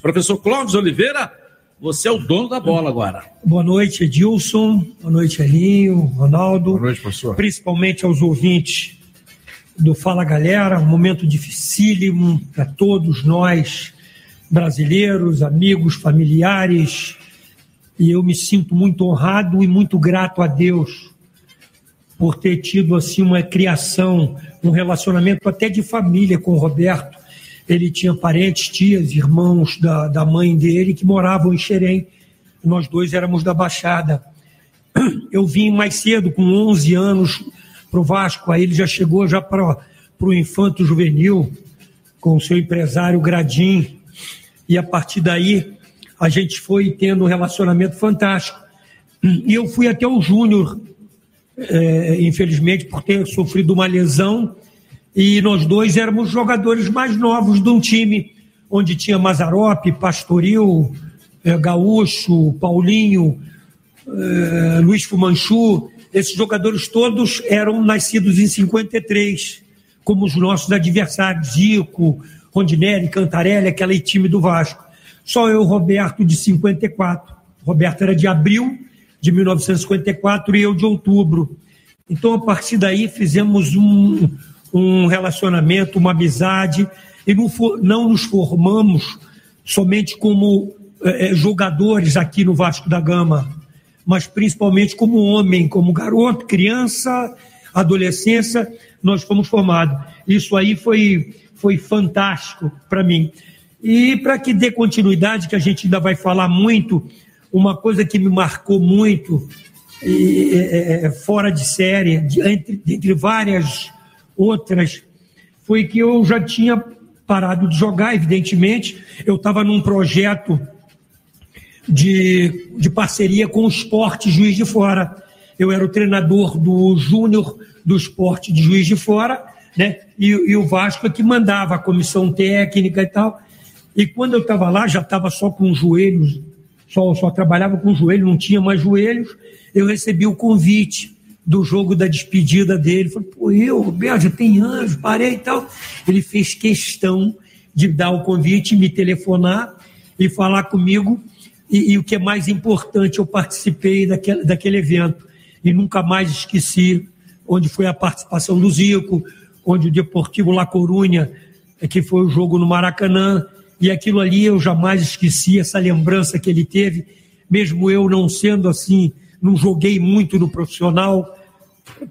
Professor Clóvis Oliveira, você é o dono da bola agora. Boa noite, Edilson. Boa noite, Elinho, Ronaldo. Boa noite, professor. Principalmente aos ouvintes do Fala Galera, um momento dificílimo para todos nós, brasileiros, amigos, familiares. E eu me sinto muito honrado e muito grato a Deus por ter tido assim uma criação, um relacionamento até de família com o Roberto ele tinha parentes, tias, irmãos da, da mãe dele que moravam em Xerém. Nós dois éramos da Baixada. Eu vim mais cedo, com 11 anos, para o Vasco. Aí ele já chegou já para o Infanto Juvenil, com o seu empresário Gradim. E a partir daí, a gente foi tendo um relacionamento fantástico. E eu fui até o Júnior, é, infelizmente, por ter sofrido uma lesão e nós dois éramos jogadores mais novos de um time onde tinha Mazarope, Pastoril, é, Gaúcho, Paulinho, é, Luiz Fumanchu. Esses jogadores todos eram nascidos em 53, como os nossos adversários, Zico, Rondinelli, Cantarelli, aquele time do Vasco. Só eu, Roberto, de 54. Roberto era de abril de 1954 e eu de outubro. Então, a partir daí, fizemos um, um relacionamento, uma amizade, e não, for, não nos formamos somente como é, jogadores aqui no Vasco da Gama, mas principalmente como homem, como garoto, criança, adolescência, nós fomos formados. Isso aí foi, foi fantástico para mim. E para que dê continuidade, que a gente ainda vai falar muito, uma coisa que me marcou muito, e, é, é, fora de série, de, entre, entre várias outras foi que eu já tinha parado de jogar, evidentemente. Eu estava num projeto de, de parceria com o Esporte Juiz de Fora. Eu era o treinador do Júnior do Esporte de Juiz de Fora, né? E, e o Vasco é que mandava a comissão técnica e tal. E quando eu estava lá, já estava só com joelhos, só, só trabalhava com joelho, não tinha mais joelhos. Eu recebi o convite do jogo da despedida dele. Falei, pô, eu, Roberto, tem anos, parei e tal. Ele fez questão de dar o convite, me telefonar e falar comigo. E, e o que é mais importante, eu participei daquele, daquele evento e nunca mais esqueci onde foi a participação do Zico, onde o Deportivo La Corunha, que foi o jogo no Maracanã, e aquilo ali eu jamais esqueci, essa lembrança que ele teve, mesmo eu não sendo assim, não joguei muito no profissional,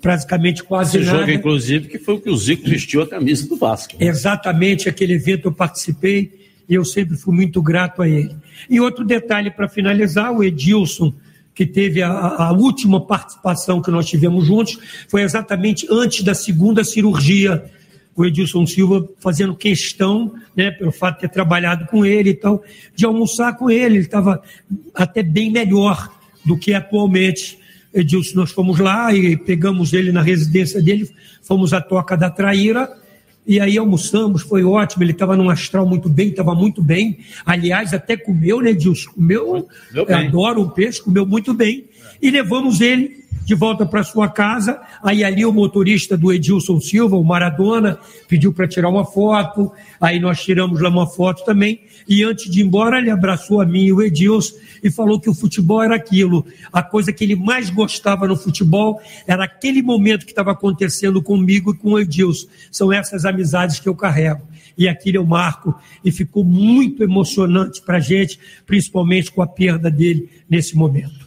praticamente quase Esse nada. jogo, inclusive, que foi o que o Zico vestiu a camisa do Vasco. Né? Exatamente, aquele evento eu participei e eu sempre fui muito grato a ele. E outro detalhe para finalizar, o Edilson, que teve a, a, última participação que nós tivemos juntos, foi exatamente antes da segunda cirurgia. O Edilson Silva fazendo questão, né, pelo fato de ter trabalhado com ele e tal, de almoçar com ele. Ele estava até bem melhor do que atualmente. Edilson, nós fomos lá e pegamos ele na residência dele, fomos à Toca da Traíra, e aí almoçamos, foi ótimo, ele estava num astral muito bem, estava muito bem. Aliás, até comeu, né, Edilson? Comeu, adoro o peixe, comeu muito bem. E levamos ele de volta para sua casa. Aí ali o motorista do Edilson Silva, o Maradona, pediu para tirar uma foto. Aí nós tiramos lá uma foto também. E antes de ir embora, ele abraçou a mim e o Edilson e falou que o futebol era aquilo. A coisa que ele mais gostava no futebol era aquele momento que estava acontecendo comigo e com o Edilson. São essas amizades que eu carrego. E aquilo eu marco. E ficou muito emocionante para a gente, principalmente com a perda dele nesse momento.